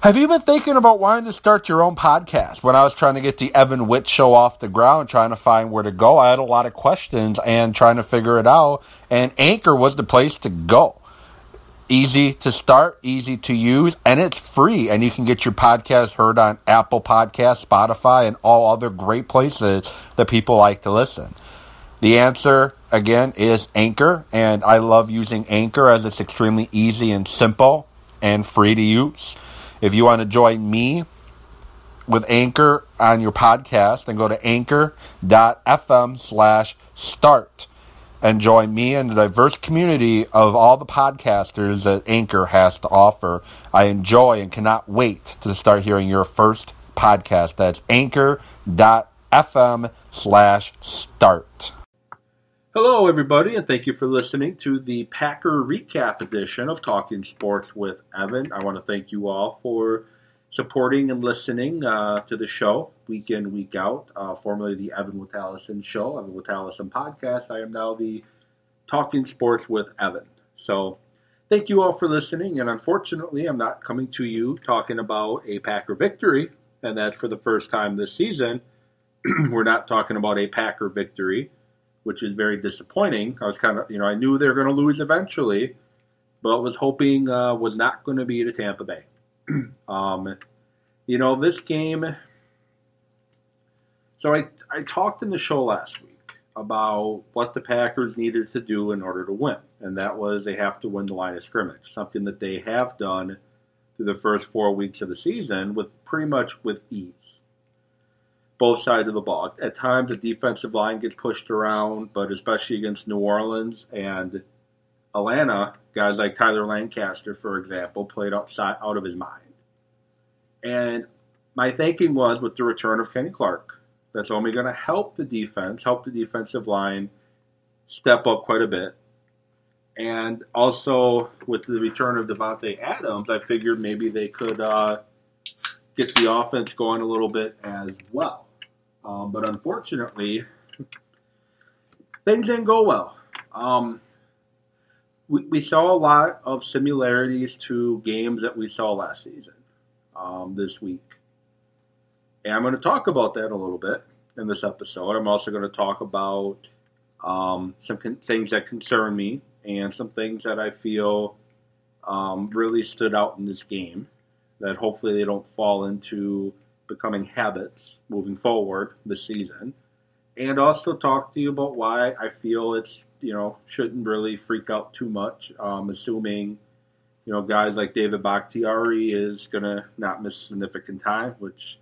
Have you been thinking about wanting to start your own podcast? When I was trying to get the Evan Witt show off the ground, trying to find where to go, I had a lot of questions and trying to figure it out. And Anchor was the place to go. Easy to start, easy to use, and it's free. And you can get your podcast heard on Apple Podcasts, Spotify, and all other great places that people like to listen. The answer, again, is Anchor. And I love using Anchor as it's extremely easy and simple and free to use. If you want to join me with Anchor on your podcast, then go to anchor.fm slash start and join me and the diverse community of all the podcasters that Anchor has to offer. I enjoy and cannot wait to start hearing your first podcast. That's anchor.fm slash start. Hello, everybody, and thank you for listening to the Packer Recap edition of Talking Sports with Evan. I want to thank you all for supporting and listening uh, to the show week in, week out. Uh, formerly the Evan Witalison show, Evan Witalison podcast. I am now the Talking Sports with Evan. So, thank you all for listening. And unfortunately, I'm not coming to you talking about a Packer victory, and that's for the first time this season. We're not talking about a Packer victory which is very disappointing. I was kind of, you know, I knew they were going to lose eventually, but was hoping uh, was not going to be to Tampa Bay. um, you know, this game. So I I talked in the show last week about what the Packers needed to do in order to win, and that was they have to win the line of scrimmage, something that they have done through the first four weeks of the season with pretty much with ease both sides of the ball. At times, the defensive line gets pushed around, but especially against New Orleans and Atlanta, guys like Tyler Lancaster, for example, played outside out of his mind. And my thinking was with the return of Kenny Clark, that's only going to help the defense, help the defensive line step up quite a bit. And also with the return of Davante Adams, I figured maybe they could uh, get the offense going a little bit as well. Um, but unfortunately, things didn't go well. Um, we, we saw a lot of similarities to games that we saw last season um, this week. And I'm going to talk about that a little bit in this episode. I'm also going to talk about um, some con- things that concern me and some things that I feel um, really stood out in this game that hopefully they don't fall into becoming habits moving forward this season, and also talk to you about why I feel it's you know shouldn't really freak out too much, um, assuming you know guys like David Bakhtiari is gonna not miss significant time, which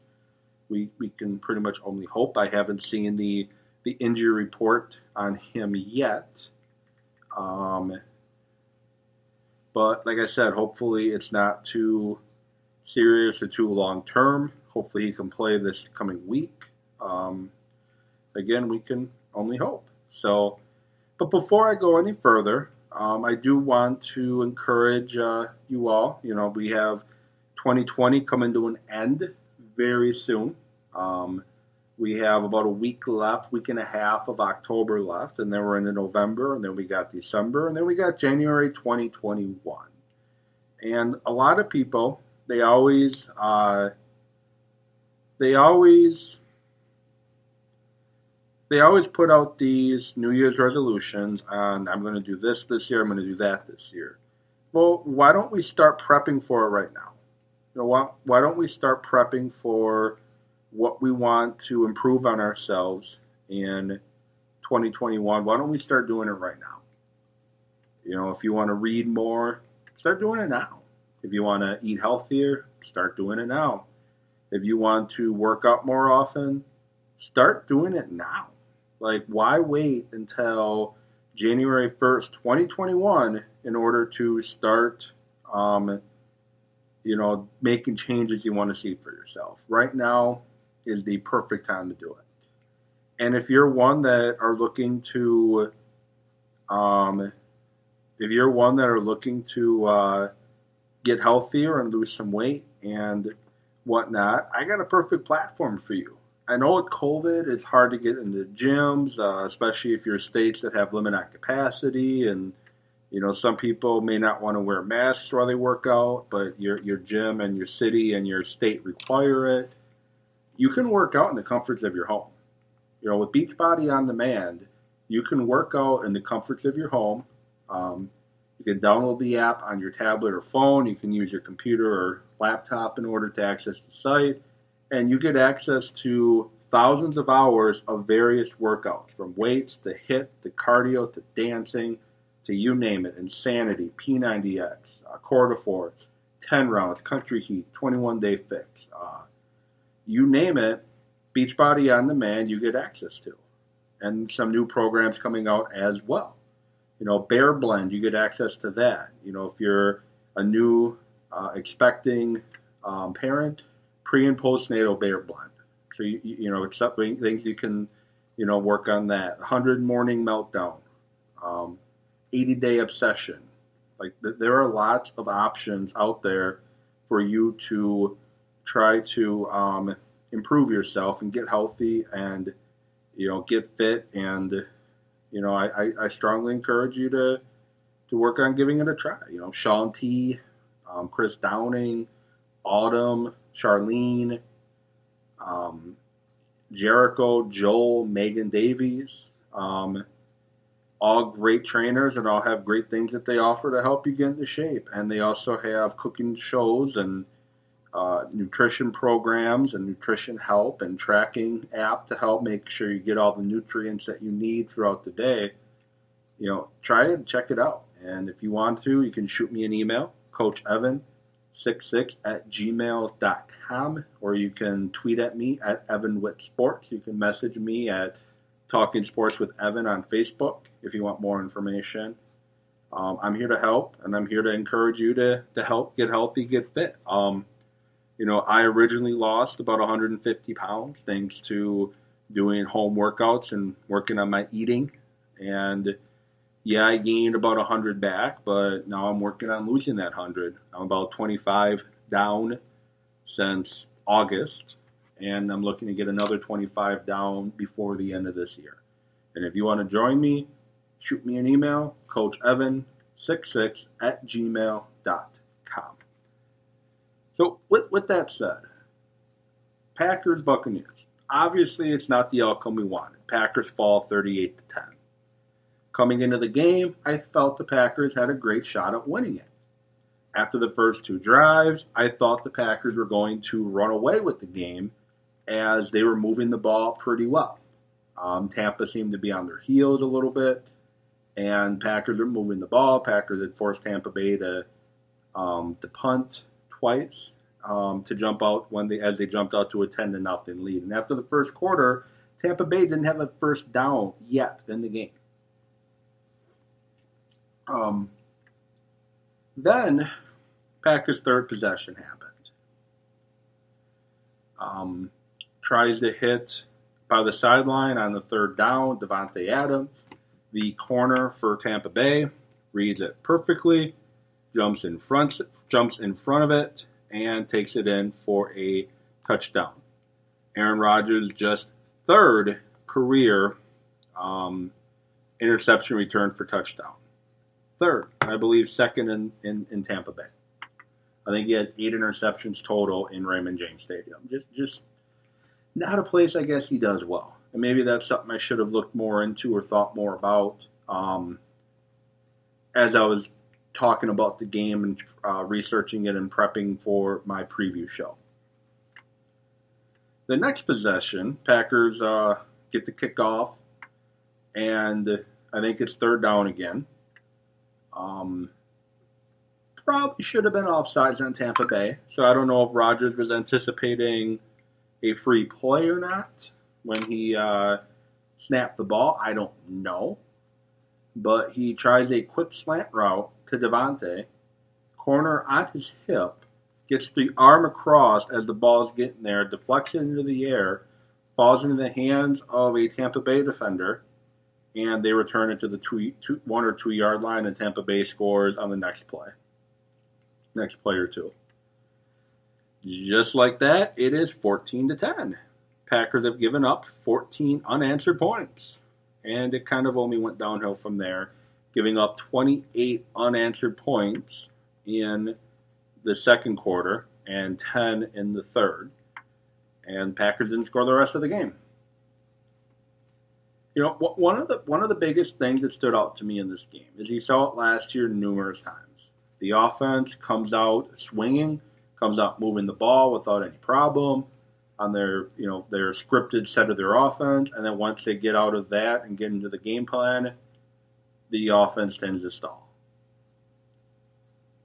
we we can pretty much only hope. I haven't seen the the injury report on him yet. Um, but like I said, hopefully it's not too serious or too long term. Hopefully, he can play this coming week. Um, again, we can only hope. So, but before I go any further, um, I do want to encourage uh, you all. You know, we have 2020 coming to an end very soon. Um, we have about a week left, week and a half of October left, and then we're into November, and then we got December, and then we got January 2021. And a lot of people, they always uh, they always they always put out these New Year's resolutions on I'm going to do this this year, I'm going to do that this year. Well, why don't we start prepping for it right now? You know, why, why don't we start prepping for what we want to improve on ourselves in 2021? Why don't we start doing it right now? You know, if you want to read more, start doing it now. If you want to eat healthier, start doing it now. If you want to work out more often, start doing it now. Like, why wait until January 1st, 2021 in order to start, um, you know, making changes you want to see for yourself? Right now is the perfect time to do it. And if you're one that are looking to, um, if you're one that are looking to uh, get healthier and lose some weight and whatnot, I got a perfect platform for you. I know with COVID, it's hard to get into gyms, uh, especially if you're states that have limited capacity and You know, some people may not want to wear masks while they work out, but your your gym and your city and your state require it. You can work out in the comforts of your home. You know, with Beachbody on demand, you can work out in the comforts of your home. Um, you can download the app on your tablet or phone. You can use your computer or laptop in order to access the site, and you get access to thousands of hours of various workouts, from weights to HIIT to cardio to dancing to you name it, Insanity, P90X, uh, Force, 10 rounds, Country Heat, 21 Day Fix. Uh, you name it, Beachbody on demand, you get access to. And some new programs coming out as well. You know, Barre Blend, you get access to that. You know, if you're a new uh, expecting um, parent, pre and postnatal Barre Blend. So, you, you know, something, things you can, you know, work on that. 100 Morning Meltdown. Um, 80 day obsession. Like there are lots of options out there for you to try to um, improve yourself and get healthy and you know get fit and you know I, I, I strongly encourage you to to work on giving it a try. You know Shaun T, um, Chris Downing, Autumn, Charlene, um, Jericho, Joel, Megan Davies. Um, all great trainers and all have great things that they offer to help you get into shape. And they also have cooking shows and uh, nutrition programs and nutrition help and tracking app to help make sure you get all the nutrients that you need throughout the day. You know, try it, check it out. And if you want to, you can shoot me an email, Coach Evan. 66 at gmail.com, or you can tweet at me at Evan Witt Sports. You can message me at Talking Sports with Evan on Facebook if you want more information. Um, I'm here to help, and I'm here to encourage you to, to help get healthy, get fit. Um, you know, I originally lost about 150 pounds thanks to doing home workouts and working on my eating. And yeah, I gained about 100 back, but now I'm working on losing that 100. I'm about 25 down since August and I'm looking to get another 25 down before the end of this year. And if you want to join me, shoot me an email, coachevan66 at gmail.com. So, with, with that said, Packers Buccaneers. Obviously, it's not the outcome we wanted. Packers fall 38 to 10. Coming into the game, I felt the Packers had a great shot at winning it. After the first two drives, I thought the Packers were going to run away with the game as they were moving the ball pretty well. Um, Tampa seemed to be on their heels a little bit, and Packers are moving the ball. Packers had forced Tampa Bay to um, to punt twice um, to jump out when they as they jumped out to a ten to nothing lead. And after the first quarter, Tampa Bay didn't have a first down yet in the game. Um, then Packers' third possession happened. Um, tries to hit by the sideline on the third down. Davante Adams, the corner for Tampa Bay, reads it perfectly, jumps in front, jumps in front of it, and takes it in for a touchdown. Aaron Rodgers' just third career um, interception return for touchdown. Third, I believe second in, in, in Tampa Bay. I think he has eight interceptions total in Raymond James Stadium. Just just not a place I guess he does well. And maybe that's something I should have looked more into or thought more about um, as I was talking about the game and uh, researching it and prepping for my preview show. The next possession, Packers uh, get the kickoff, and I think it's third down again. Um, probably should have been offsides on Tampa Bay, so I don't know if Rodgers was anticipating a free play or not when he uh, snapped the ball. I don't know. But he tries a quick slant route to Davante, corner on his hip, gets the arm across as the ball's getting there, deflects it into the air, falls into the hands of a Tampa Bay defender, and they return it to the two, two, one or two yard line, and Tampa Bay scores on the next play. Next play or two. Just like that, it is 14 to 10. Packers have given up 14 unanswered points. And it kind of only went downhill from there. Giving up 28 unanswered points in the second quarter and 10 in the third. And Packers didn't score the rest of the game. You know, one of the one of the biggest things that stood out to me in this game is you saw it last year numerous times. The offense comes out swinging, comes out moving the ball without any problem on their you know their scripted set of their offense, and then once they get out of that and get into the game plan, the offense tends to stall.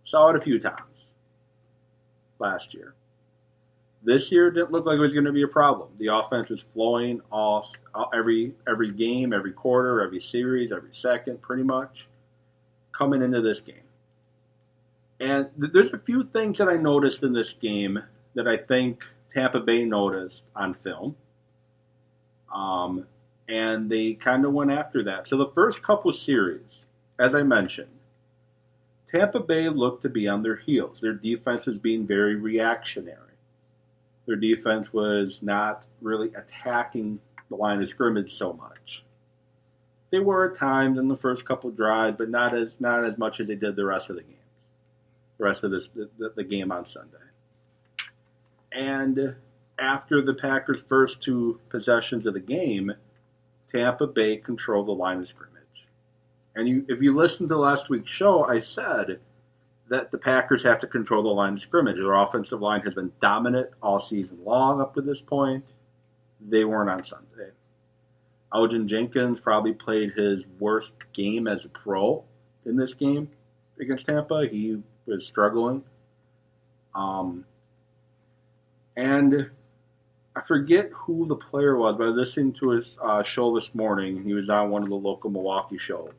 Saw it a few times last year. This year didn't look like it was going to be a problem. The offense was flowing all every every game, every quarter, every series, every second, pretty much coming into this game. And th- there's a few things that I noticed in this game that I think Tampa Bay noticed on film. Um, and they kind of went after that. So the first couple series, as I mentioned, Tampa Bay looked to be on their heels. Their defense was being very reactionary. Their defense was not really attacking the line of scrimmage so much. They were at times in the first couple drives, but not as not as much as they did the rest of the games. The rest of this the, the game on Sunday. And after the Packers' first two possessions of the game, Tampa Bay control the line of scrimmage. And you, if you listen to last week's show, I said that the Packers have to control the line of scrimmage. Their offensive line has been dominant all season long up to this point. They weren't on Sunday. Elgton Jenkins probably played his worst game as a pro in this game against Tampa. He was struggling. Um, and I forget who the player was, but I was listening to his uh, show this morning. He was on one of the local Milwaukee shows,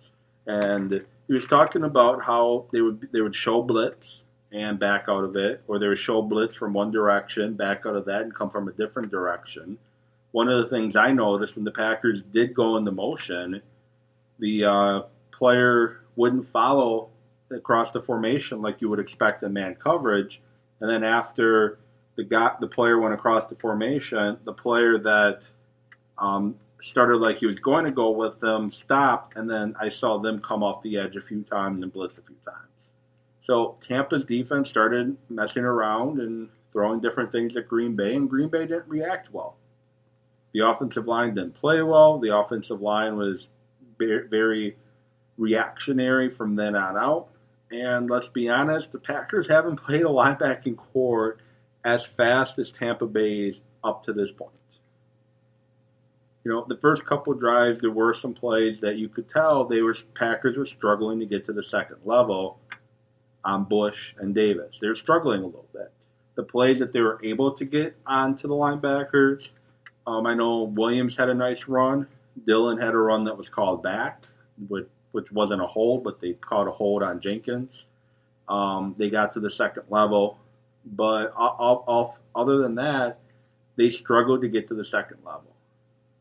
and he was talking about how they would they would show blitz and back out of it, or they would show blitz from one direction, back out of that, and come from a different direction. One of the things I noticed when the Packers did go into motion, the uh, player wouldn't follow across the formation like you would expect in man coverage, and then after the guy, the player went across the formation. The player that um, started like he was going to go with them stopped, and then I saw them come off the edge a few times and blitz a few times. So Tampa's defense started messing around and throwing different things at Green Bay, and Green Bay didn't react well. The offensive line didn't play well. The offensive line was very reactionary from then on out. And let's be honest, the Packers haven't played a linebacking core as fast as Tampa Bay's up to this point. You know, the first couple drives, there were some plays that you could tell they were Packers were struggling to get to the second level on Bush and Davis. They're struggling a little bit. The plays that they were able to get onto the linebackers, um, I know Williams had a nice run. Dillon had a run that was called back, which, which wasn't a hold, but they caught a hold on Jenkins. Um, they got to the second level. But off, off, other than that, they struggled to get to the second level.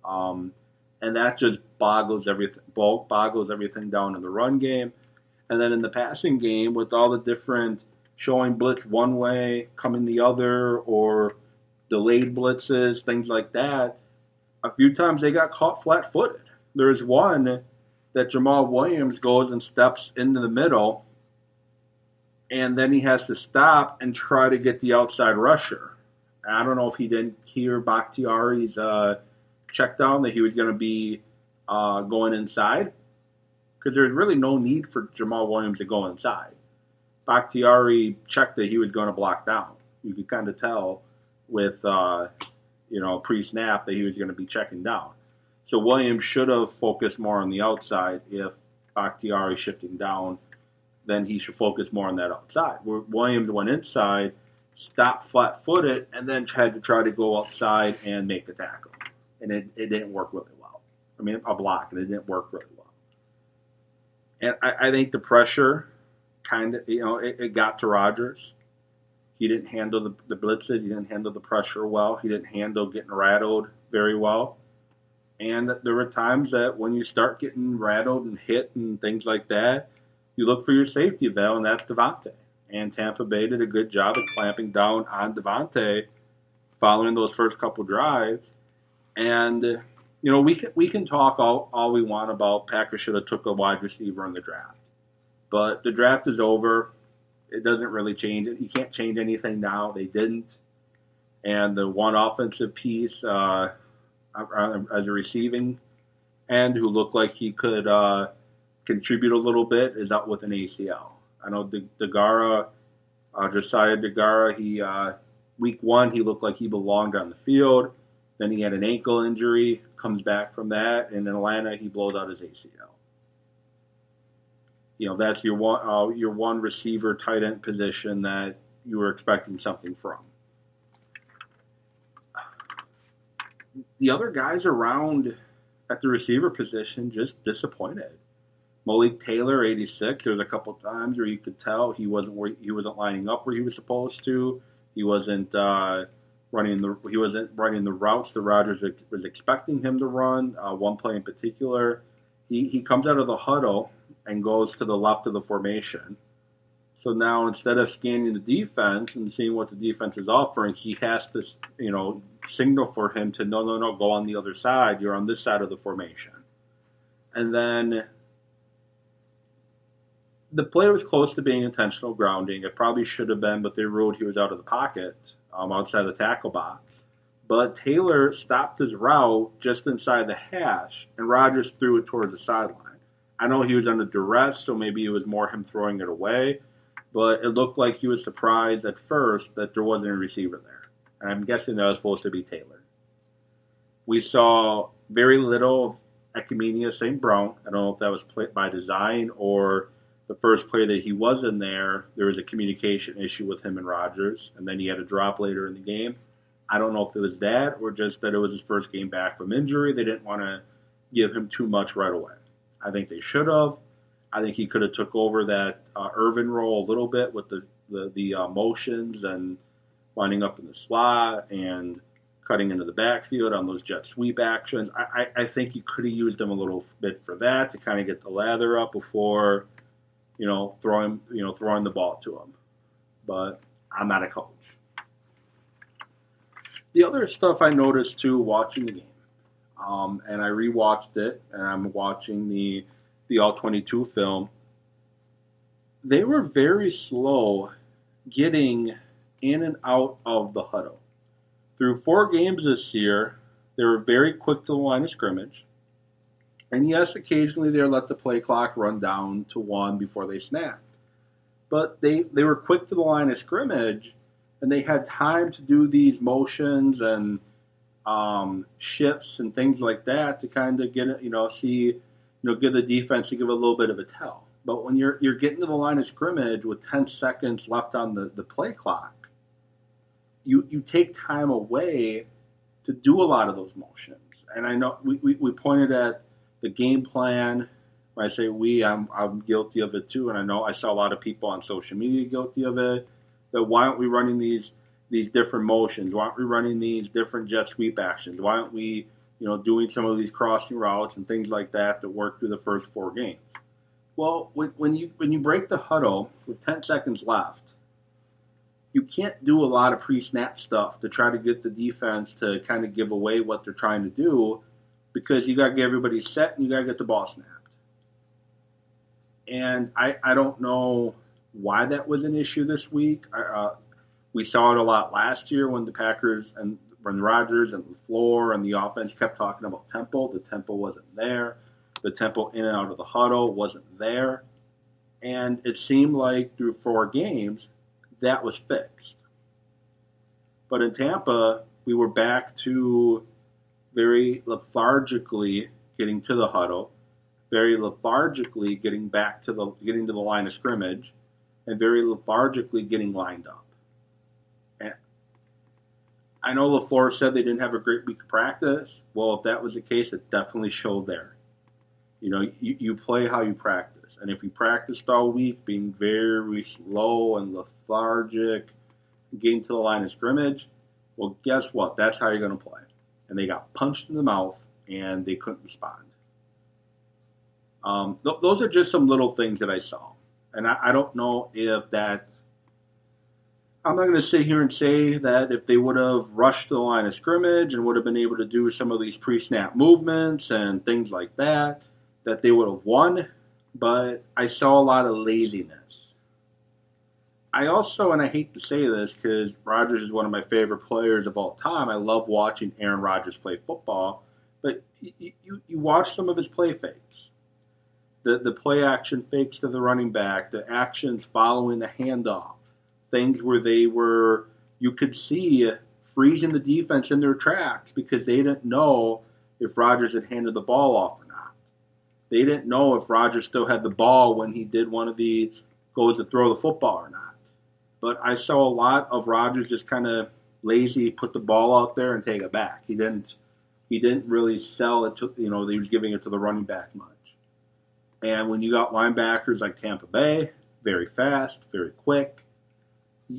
Um, and that just boggles everything boggles everything down in the run game. And then in the passing game, with all the different showing blitz one way, coming the other, or delayed blitzes, things like that, a few times they got caught flat footed. There's one that Jamaal Williams goes and steps into the middle and then he has to stop and try to get the outside rusher. I don't know if he didn't hear Bakhtiari's uh, check down that he was going to be uh, going inside, because there's really no need for Jamaal Williams to go inside. Bakhtiari checked that he was going to block down. You could kind of tell with uh, you know pre-snap that he was going to be checking down. So Williams should have focused more on the outside if Bakhtiari shifting down then he should focus more on that outside. Where Williams went inside, stopped flat footed, and then had to try to go outside and make the tackle. And it, it didn't work really well. I mean, a block, and it didn't work really well. And I, I think the pressure kind of, you know, it, it got to Rodgers. He didn't handle the, the blitzes. He didn't handle the pressure well. He didn't handle getting rattled very well. And there were times that when you start getting rattled and hit and things like that, you look for your safety valve, and that's Davante. And Tampa Bay did a good job of clamping down on Davante following those first couple drives. And you know, we can we can talk all, all we want about Packers should have took a wide receiver in the draft, but the draft is over. It doesn't really change it. You can't change anything now. They didn't, and the one offensive piece uh, as a receiving end who looked like he could uh, contribute a little bit is out with an ACL. I know De- Deguara, uh, Josiah Deguara, he uh, week one he looked like he belonged on the field. Then he had an ankle injury, comes back from that, and in Atlanta he blows out his ACL. You know that's your one uh, your one receiver tight end position that you were expecting something from. The other guys around at the receiver position just disappointed. Malik Taylor, 86. There was a couple times where you could tell he wasn't where he wasn't lining up where he was supposed to. He wasn't uh, running the he wasn't running the routes the Rodgers was expecting him to run. Uh, one play in particular, he he comes out of the huddle and goes to the left of the formation. So now instead of scanning the defense and seeing what the defense is offering, he has to you know signal for him to no no no go on the other side. You're on this side of the formation, and then the play was close to being intentional grounding. It probably should have been, but they ruled he was out of the pocket, um, outside the tackle box. But Taylor stopped his route just inside the hash, and Rodgers threw it towards the sideline. I know he was under duress, so maybe it was more him throwing it away, but it looked like he was surprised at first that there wasn't a receiver there. And I'm guessing that was supposed to be Taylor. We saw very little of Equanimeous St. Brown. I don't know if that was by design or the first play that he was in there, there was a communication issue with him and Rodgers, and then he had a drop later in the game. I don't know if it was that or just that it was his first game back from injury. They didn't want to give him too much right away. I think they should have. I think he could have took over that uh, Ervin role a little bit with the the, the uh, motions and winding up in the slot and cutting into the backfield on those jet sweep actions. I, I, I think you could have used him a little bit for that to kind of get the lather up before you know, throwing you know throwing the ball to him. But I'm not a coach. The other stuff I noticed too watching the game, um, and I rewatched it, and I'm watching the the All 22 film. They were very slow getting in and out of the huddle. Through four games this year, they were very quick to the line of scrimmage. And yes, occasionally they let the play clock run down to one before they snapped. But they, they were quick to the line of scrimmage and they had time to do these motions and um, shifts and things like that to kind of get it, you know, see, you know, give the defense to give a little bit of a tell. But when you're you're getting to the line of scrimmage with 10 seconds left on the, the play clock, you you take time away to do a lot of those motions. And I know we, we, we pointed at the game plan. When I say we, I'm, I'm guilty of it too, and I know I saw a lot of people on social media guilty of it. That why aren't we running these these different motions? Why aren't we running these different jet sweep actions? Why aren't we, you know, doing some of these crossing routes and things like that that work through the first four games? Well, when, when you when you break the huddle with 10 seconds left, you can't do a lot of pre-snap stuff to try to get the defense to kind of give away what they're trying to do because you got to get everybody set and you got to get the ball snapped. And I, I don't know why that was an issue this week. Uh, we saw it a lot last year when the Packers and when Rodgers and LaFleur and the offense kept talking about tempo. The tempo wasn't there. The tempo in and out of the huddle wasn't there. And it seemed like through four games, that was fixed. But in Tampa, we were back to very lethargically getting to the huddle, very lethargically getting back to the getting to the line of scrimmage, and very lethargically getting lined up. And I know LaFleur said they didn't have a great week of practice. Well, if that was the case, it definitely showed there. You know, you, you play how you practice. And if you practiced all week being very slow and lethargic, getting to the line of scrimmage, well, guess what? That's how you're going to play and they got punched in the mouth and they couldn't respond. Um, th- those are just some little things that I saw, and I, I don't know if that. I'm not going to sit here and say that if they would have rushed the line of scrimmage and would have been able to do some of these pre-snap movements and things like that, that they would have won. But I saw a lot of laziness. I also, and I hate to say this because Rodgers is one of my favorite players of all time. I love watching Aaron Rodgers play football, but you, you, you watch some of his play fakes. The, the play action fakes to the running back, the actions following the handoff, things where they were, you could see freezing the defense in their tracks because they didn't know if Rodgers had handed the ball off or not. They didn't know if Rodgers still had the ball when he did one of these goes to throw the football or not. But I saw a lot of Rodgers just kind of lazy, put the ball out there and take it back. He didn't he didn't really sell it to you know he was giving it to the running back much. And when you got linebackers like Tampa Bay, very fast, very quick,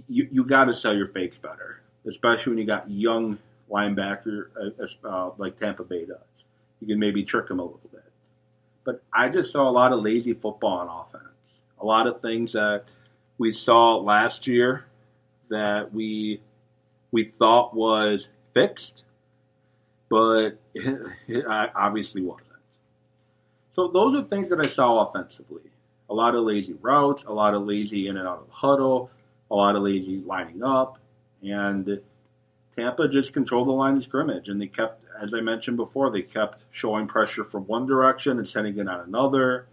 you you got to sell your fakes better, especially when you got young linebacker uh, uh, like Tampa Bay does. You can maybe trick them a little bit. But I just saw a lot of lazy football on offense. A lot of things that we saw last year that we we thought was fixed, but it, it obviously wasn't. So those are things that I saw offensively. A lot of lazy routes, a lot of lazy in and out of the huddle, a lot of lazy lining up, and Tampa just controlled the line of scrimmage, and they kept, as I mentioned before, they kept showing pressure from one direction and sending it on another,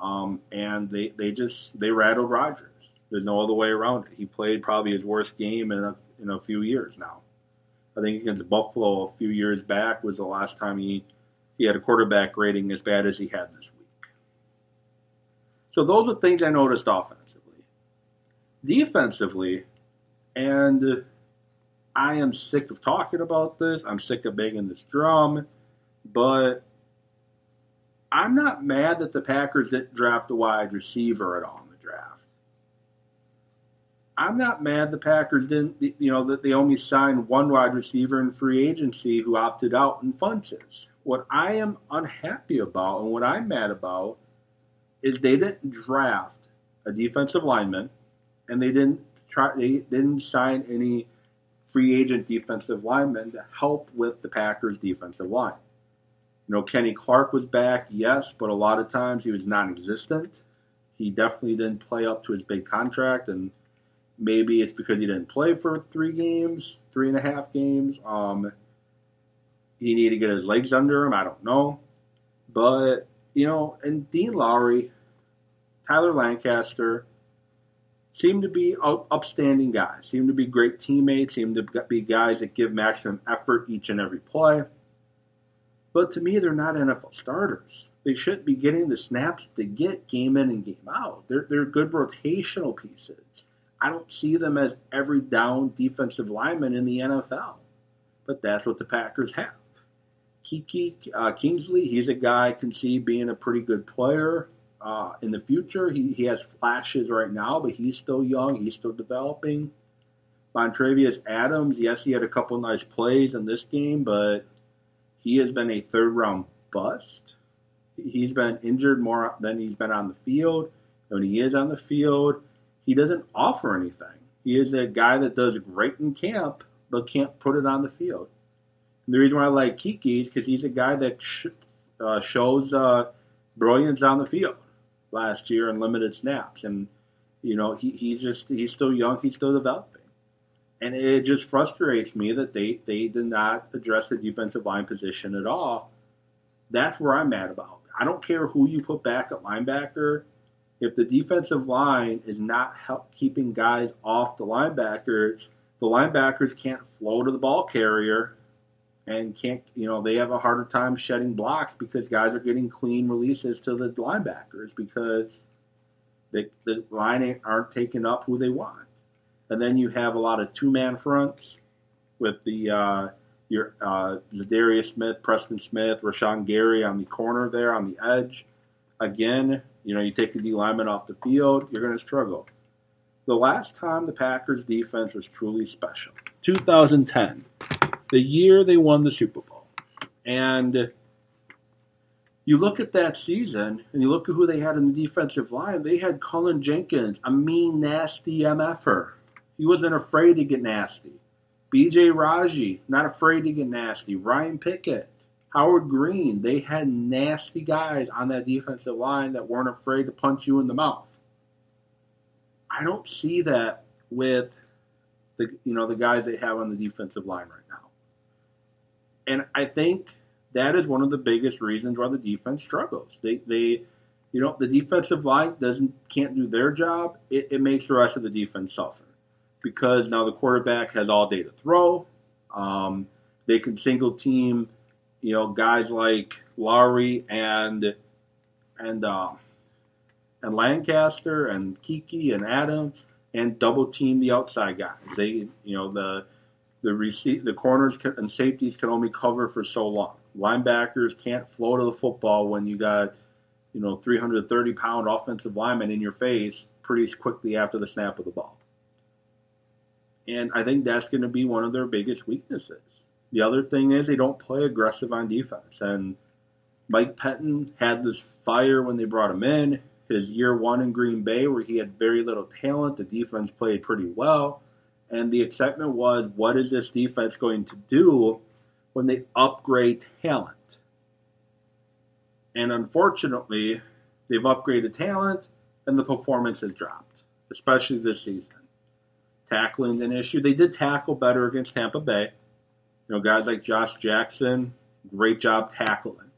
um, and they they just they rattled Rodgers. There's no other way around it. He played probably his worst game in a, in a few years now. I think against Buffalo a few years back was the last time he, he had a quarterback rating as bad as he had this week. So those are things I noticed offensively. Defensively, and I am sick of talking about this. I'm sick of banging this drum, but I'm not mad that the Packers didn't draft a wide receiver at all. I'm not mad the Packers didn't, you know, that they only signed one wide receiver in free agency who opted out in Funchess. What I am unhappy about and what I'm mad about is they didn't draft a defensive lineman and they didn't try, they didn't sign any free agent defensive linemen to help with the Packers defensive line. You know, Kenny Clark was back, yes, but a lot of times he was non existent. He definitely didn't play up to his big contract and Maybe it's because he didn't play for three games, three and a half games. Um, he needed to get his legs under him. I don't know. But, you know, and Dean Lowry, Tyler Lancaster, seem to be upstanding guys, seem to be great teammates, seem to be guys that give maximum effort each and every play. But to me, they're not NFL starters. They shouldn't be getting the snaps to get game in and game out. They're, they're good rotational pieces. I don't see them as every down defensive lineman in the NFL, but that's what the Packers have. Keke uh, Kingsley, he's a guy I can see being a pretty good player uh, in the future. He, he has flashes right now, but he's still young. He's still developing. Montravius Adams, yes, he had a couple nice plays in this game, but he has been a third round bust. He's been injured more than he's been on the field. When he is on the field, he doesn't offer anything. He is a guy that does great in camp, but can't put it on the field. And the reason why I like Keke is because he's a guy that sh- uh, shows uh, brilliance on the field last year in limited snaps, and you know he, he's just he's still young, he's still developing, and it just frustrates me that they they did not address the defensive line position at all. That's where I'm mad about. I don't care who you put back at linebacker if the defensive line is not help keeping guys off the linebackers, the linebackers can't flow to the ball carrier and can't, you know, they have a harder time shedding blocks because guys are getting clean releases to the linebackers because they, the line aren't taking up who they want. And then you have a lot of two man fronts with the uh, your uh, Za'Darius Smith, Preston Smith, Rashan Gary on the corner there on the edge. Again, you know, you take the D lineman off the field, you're going to struggle. The last time the Packers defense was truly special, 2010, the year they won the Super Bowl. And you look at that season and you look at who they had in the defensive line. They had Cullen Jenkins, a mean, nasty MFer. He wasn't afraid to get nasty. BJ Raji, not afraid to get nasty. Ryan Pickett, Howard Green, they had nasty guys on that defensive line that weren't afraid to punch you in the mouth. I don't see that with the you know the guys they have on the defensive line right now. And I think that is one of the biggest reasons why the defense struggles. They they you know the defensive line doesn't can't do their job. It, it makes the rest of the defense suffer because now the quarterback has all day to throw. Um, they can single team, you know, guys like Lowry and and uh, and Lancaster and Keke and Adams and double team the outside guys. They, you know, the the receive the corners can, and safeties can only cover for so long. Linebackers can't flow to the football when you got, you know, 330 pound offensive lineman in your face pretty quickly after the snap of the ball. And I think that's going to be one of their biggest weaknesses. The other thing is they don't play aggressive on defense. And Mike Pettine had this fire when they brought him in. His year one in Green Bay, where he had very little talent, the defense played pretty well. And the excitement was, what is this defense going to do when they upgrade talent? And unfortunately, they've upgraded talent and the performance has dropped, especially this season. Tackling an issue. They did tackle better against Tampa Bay. You know, guys like Josh Jackson, great job tackling.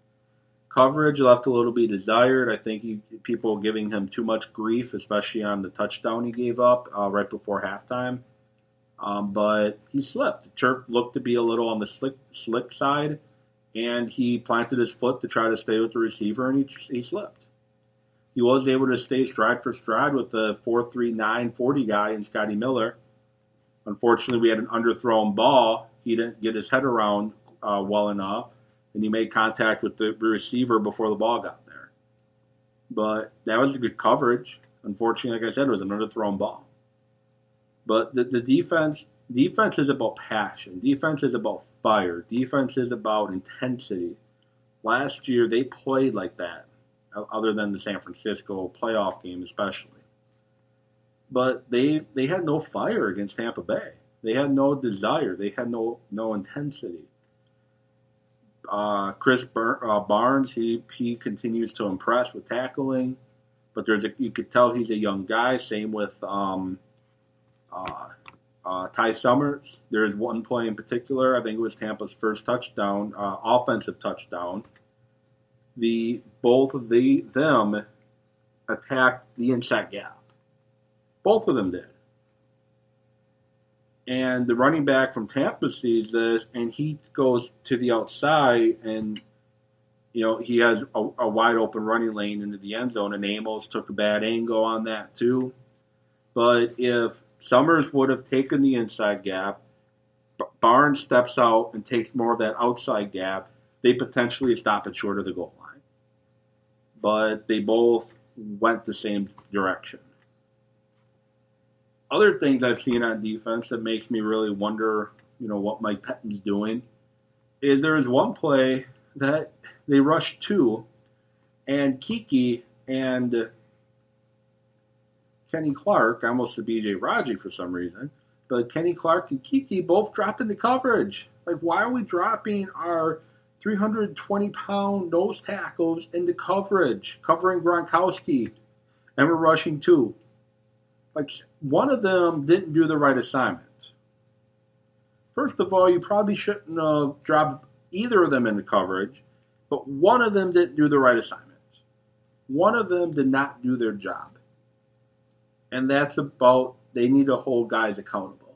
Coverage left a little be desired. I think he, people giving him too much grief, especially on the touchdown he gave up uh, right before halftime. Um, but he slipped. The turf looked to be a little on the slick, slick side, and he planted his foot to try to stay with the receiver, and he, he slipped. He was able to stay stride for stride with the 4.39 40 guy in Scotty Miller. Unfortunately, we had an underthrown ball. He didn't get his head around uh, well enough, and he made contact with the receiver before the ball got there. But that was a good coverage. Unfortunately, like I said, it was an underthrown ball. But the, the defense defense is about passion. Defense is about fire. Defense is about intensity. Last year they played like that, other than the San Francisco playoff game especially. But they they had no fire against Tampa Bay. They had no desire. They had no no intensity. Uh, Krys Bur- uh, Barnes, he he continues to impress with tackling, but there's a you could tell he's a young guy. Same with um, uh, uh, Ty Summers. There's one play in particular. I think it was Tampa's first touchdown, uh, offensive touchdown. The both of the them attacked the inside gap. Both of them did. And the running back from Tampa sees this, and he goes to the outside, and you know he has a, a wide open running lane into the end zone. And Amos took a bad angle on that too. But if Summers would have taken the inside gap. Barnes steps out and takes more of that outside gap. They potentially stop it short of the goal line. But they both went the same direction. Other things I've seen on defense that makes me really wonder, you know, what Mike Pettine's doing is there is one play that they rushed two, and Keke and Kenny Clark, almost to BJ Raji for some reason, but Kenny Clark and Keke both dropped into coverage. Like, why are we dropping our 320 pound nose tackles into coverage, covering Gronkowski, and we're rushing two? Like, one of them didn't do the right assignment. First of all, you probably shouldn't have dropped either of them into coverage, but one of them didn't do the right assignment. One of them did not do their job and that's about they need to hold guys accountable.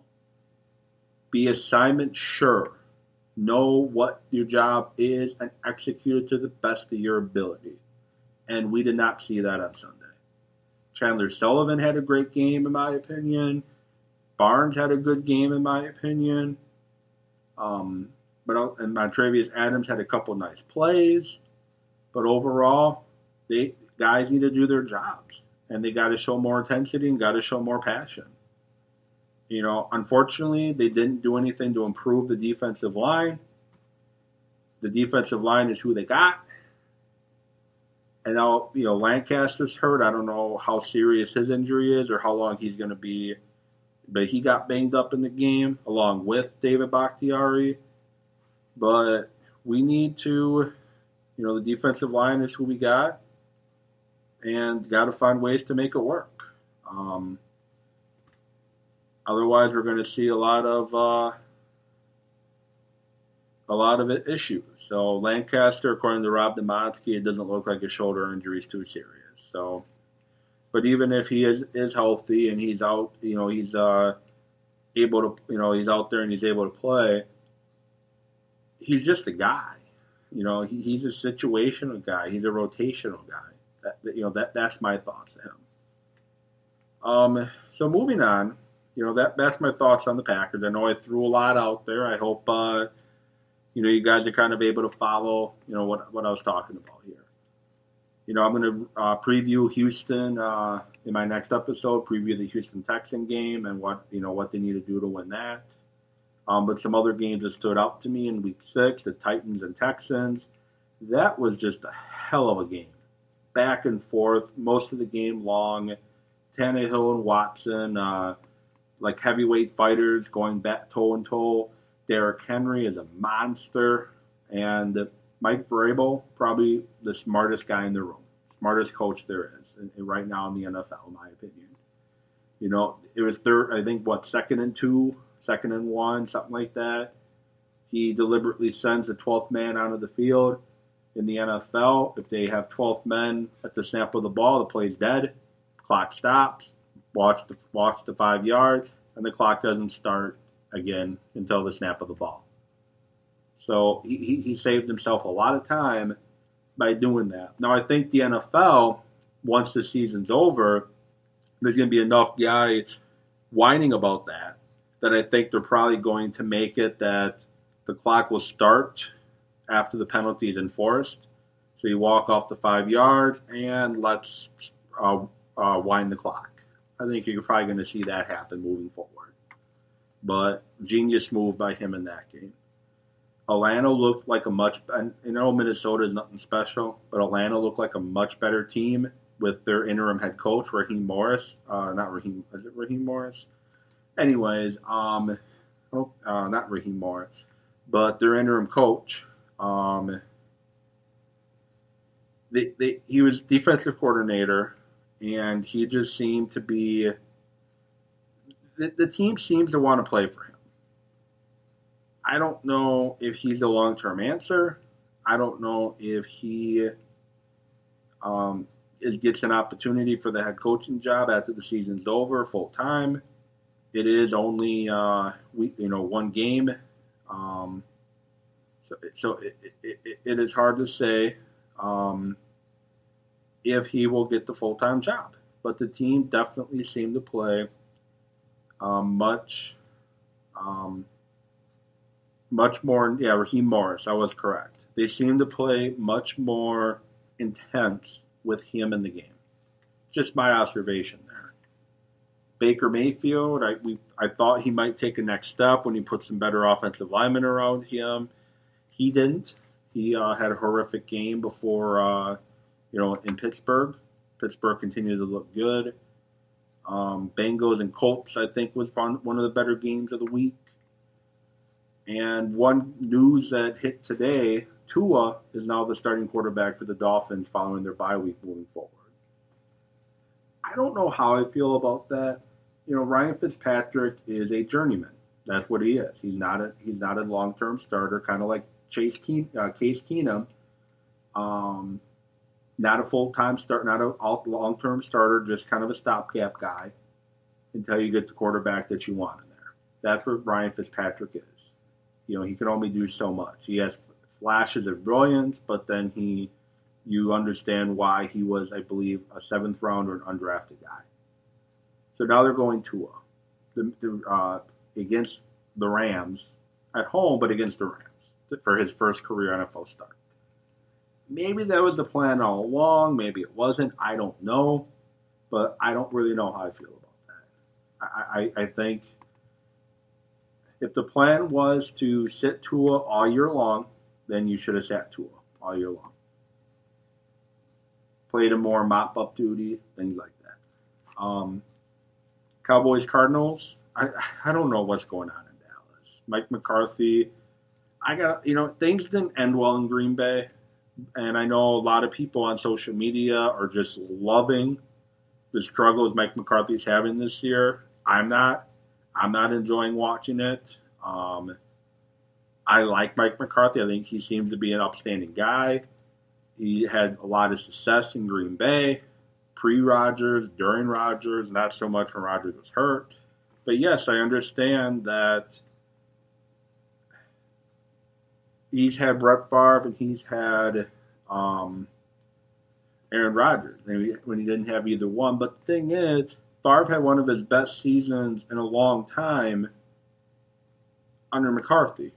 Be assignment sure. Know what your job is and execute it to the best of your ability. And we did not see that on Sunday. Chandon Sullivan had a great game, in my opinion. Barnes had a good game, in my opinion. Um, but and Montravius Adams had a couple nice plays. But overall, they guys need to do their jobs and they got to show more intensity and got to show more passion. You know, unfortunately, they didn't do anything to improve the defensive line. The defensive line is who they got. And now, you know, Lancaster's hurt. I don't know how serious his injury is or how long he's going to be but he got banged up in the game along with David Bakhtiari. But we need to, you know, the defensive line is who we got, and got to find ways to make it work. Um, otherwise, we're going to see a lot of uh, a lot of issues. So Lancaster, according to Rob Demovsky, it doesn't look like his shoulder injury is too serious. So, but even if he is is healthy and he's out, you know, he's uh, able to, you know, he's out there and he's able to play. He's just a guy, you know. He, he's a situational guy. He's a rotational guy. That, you know, that that's my thoughts of him. Um, so moving on, you know, that that's my thoughts on the Packers. I know I threw a lot out there. I hope. Uh, you know, you guys are kind of able to follow, you know, what, what I was talking about here. You know, I'm going to uh, preview Houston uh, in my next episode, preview the Houston Texan game and what, you know, what they need to do to win that. Um, but some other games that stood out to me in week six, the Titans and Texans, that was just a hell of a game. Back and forth, most of the game long. Tannehill and Watson, uh, like heavyweight fighters going back toe and toe. Derrick Henry is a monster, and Mike Vrabel probably the smartest guy in the room, smartest coach there is right now in the NFL, in my opinion. You know, it was third, I think, what second and two, second and one, something like that. He deliberately sends the 12th man out of the field. In the NFL, if they have 12 men at the snap of the ball, the play's dead. Clock stops. Watch the watch the five yards, and the clock doesn't start again until the snap of the ball. So he, he saved himself a lot of time by doing that. Now, I think the NFL, once the season's over, there's going to be enough guys whining about that that I think they're probably going to make it that the clock will start after the penalty is enforced. So you walk off the five yards and let's uh, uh, wind the clock. I think you're probably going to see that happen moving forward but genius move by him in that game. Atlanta looked like a much, and you know Minnesota is nothing special, but Atlanta looked like a much better team with their interim head coach Raheem Morris. Uh, not Raheem, is it Raheem Morris? Anyways, um, oh, uh, not Raheem Morris, but their interim coach. Um, they, they, he was defensive coordinator, and he just seemed to be the, the team seems to want to play for him. I don't know if he's a long term answer. I don't know if he um, is, gets an opportunity for the head coaching job after the season's over full time. It is only uh, we, you know one game, um, so, so it, it, it, it is hard to say um, if he will get the full time job. But the team definitely seemed to play um, much, um, much more. Yeah, Raheem Morris. I was correct. They seem to play much more intense with him in the game. Just my observation there. Baker Mayfield, I we I thought he might take a next step when he put some better offensive linemen around him. He didn't. He uh, had a horrific game before, uh, you know, in Pittsburgh. Pittsburgh continued to look good. Um, Bengals and Colts, I think, was one of the better games of the week. And one news that hit today Tua is now the starting quarterback for the Dolphins following their bye week moving forward. I don't know how I feel about that. You know, Ryan Fitzpatrick is a journeyman. That's what he is. He's not a he's not a long term starter, kind of like Chase Keen, uh, Case Keenum. Um, not a full time start, not a long term starter, just kind of a stopgap guy until you get the quarterback that you want in there. That's what Ryan Fitzpatrick is. You know, he can only do so much. He has flashes of brilliance, but then he, you understand why he was, I believe, a seventh round or an undrafted guy. So now they're going to the, the uh, against the Rams at home, but against the Rams for his first career NFL start. Maybe that was the plan all along. Maybe it wasn't. I don't know. But I don't really know how I feel about that. I, I, I think if the plan was to sit Tua all year long, then you should have sat Tua all year long. Played a more mop up duty, things like that. Um, Cowboys Cardinals. I I don't know what's going on in Dallas. Mike McCarthy, I got you know things didn't end well in Green Bay, and I know a lot of people on social media are just loving the struggles Mike McCarthy's having this year. I'm not. I'm not enjoying watching it. Um, I like Mike McCarthy. I think he seems to be an upstanding guy. He had a lot of success in Green Bay, pre Rodgers, during Rodgers, not so much when Rodgers was hurt. But yes, I understand that he's had Brett Favre and he's had um, Aaron Rodgers when he didn't have either one. But the thing is, Favre had one of his best seasons in a long time under McCarthy.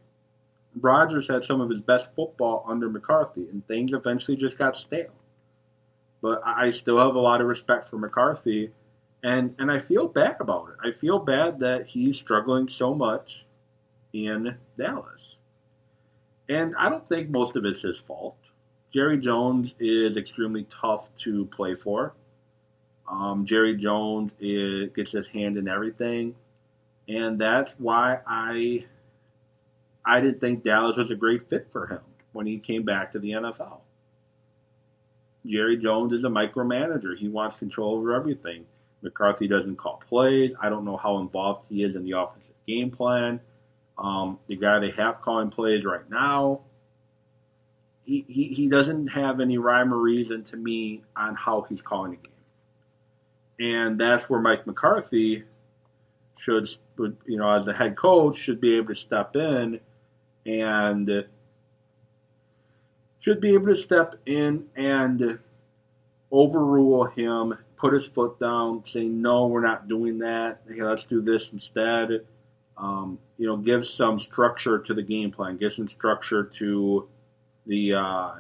Rodgers had some of his best football under McCarthy, and things eventually just got stale. But I still have a lot of respect for McCarthy, and and I feel bad about it. I feel bad that he's struggling so much in Dallas, and I don't think most of it's his fault. Jerry Jones is extremely tough to play for. Um, Jerry Jones is, gets his hand in everything, and that's why I I didn't think Dallas was a great fit for him when he came back to the NFL. Jerry Jones is a micromanager. He wants control over everything. McCarthy doesn't call plays. I don't know how involved he is in the offensive game plan. Um, the guy they have calling plays right now, he, he, he doesn't have any rhyme or reason to me on how he's calling the game. And that's where Mike McCarthy should, you know, as the head coach, should be able to step in and should be able to step in and overrule him, put his foot down, say, no, we're not doing that. Hey, let's do this instead. Um, you know, give some structure to the game plan, give some structure to the, uh,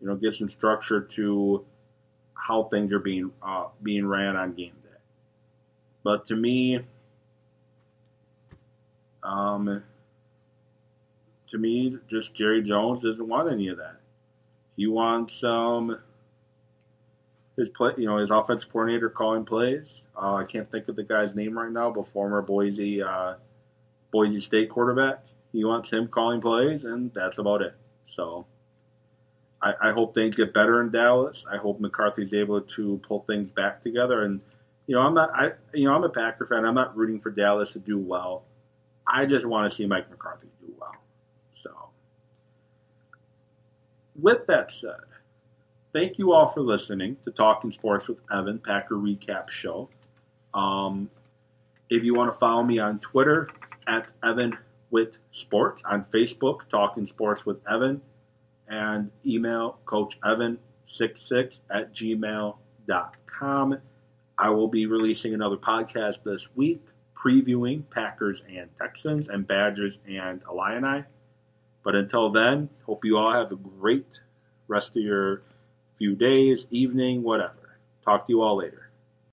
you know, give some structure to how things are being uh, being ran on game day. But to me, um, to me, just Jerry Jones doesn't want any of that. He wants um, his play, you know, his offensive coordinator calling plays. Uh, I can't think of the guy's name right now, but former Boise uh, Boise State quarterback. He wants him calling plays, and that's about it. So I, I hope things get better in Dallas. I hope McCarthy's able to pull things back together. And you know, I'm not, I, you know, I'm a Packer fan. I'm not rooting for Dallas to do well. I just want to see Mike McCarthy do well. So with that said, thank you all for listening to Talking Sports with Evan, Packer Recap Show. Um, if you want to follow me on Twitter, at Evan with Sports, on Facebook, Talking Sports with Evan, and email Coach Evan66 at gmail.com. I will be releasing another podcast this week previewing Packers and Texans and Badgers and Illini. But until then, hope you all have a great rest of your few days, evening, whatever. Talk to you all later.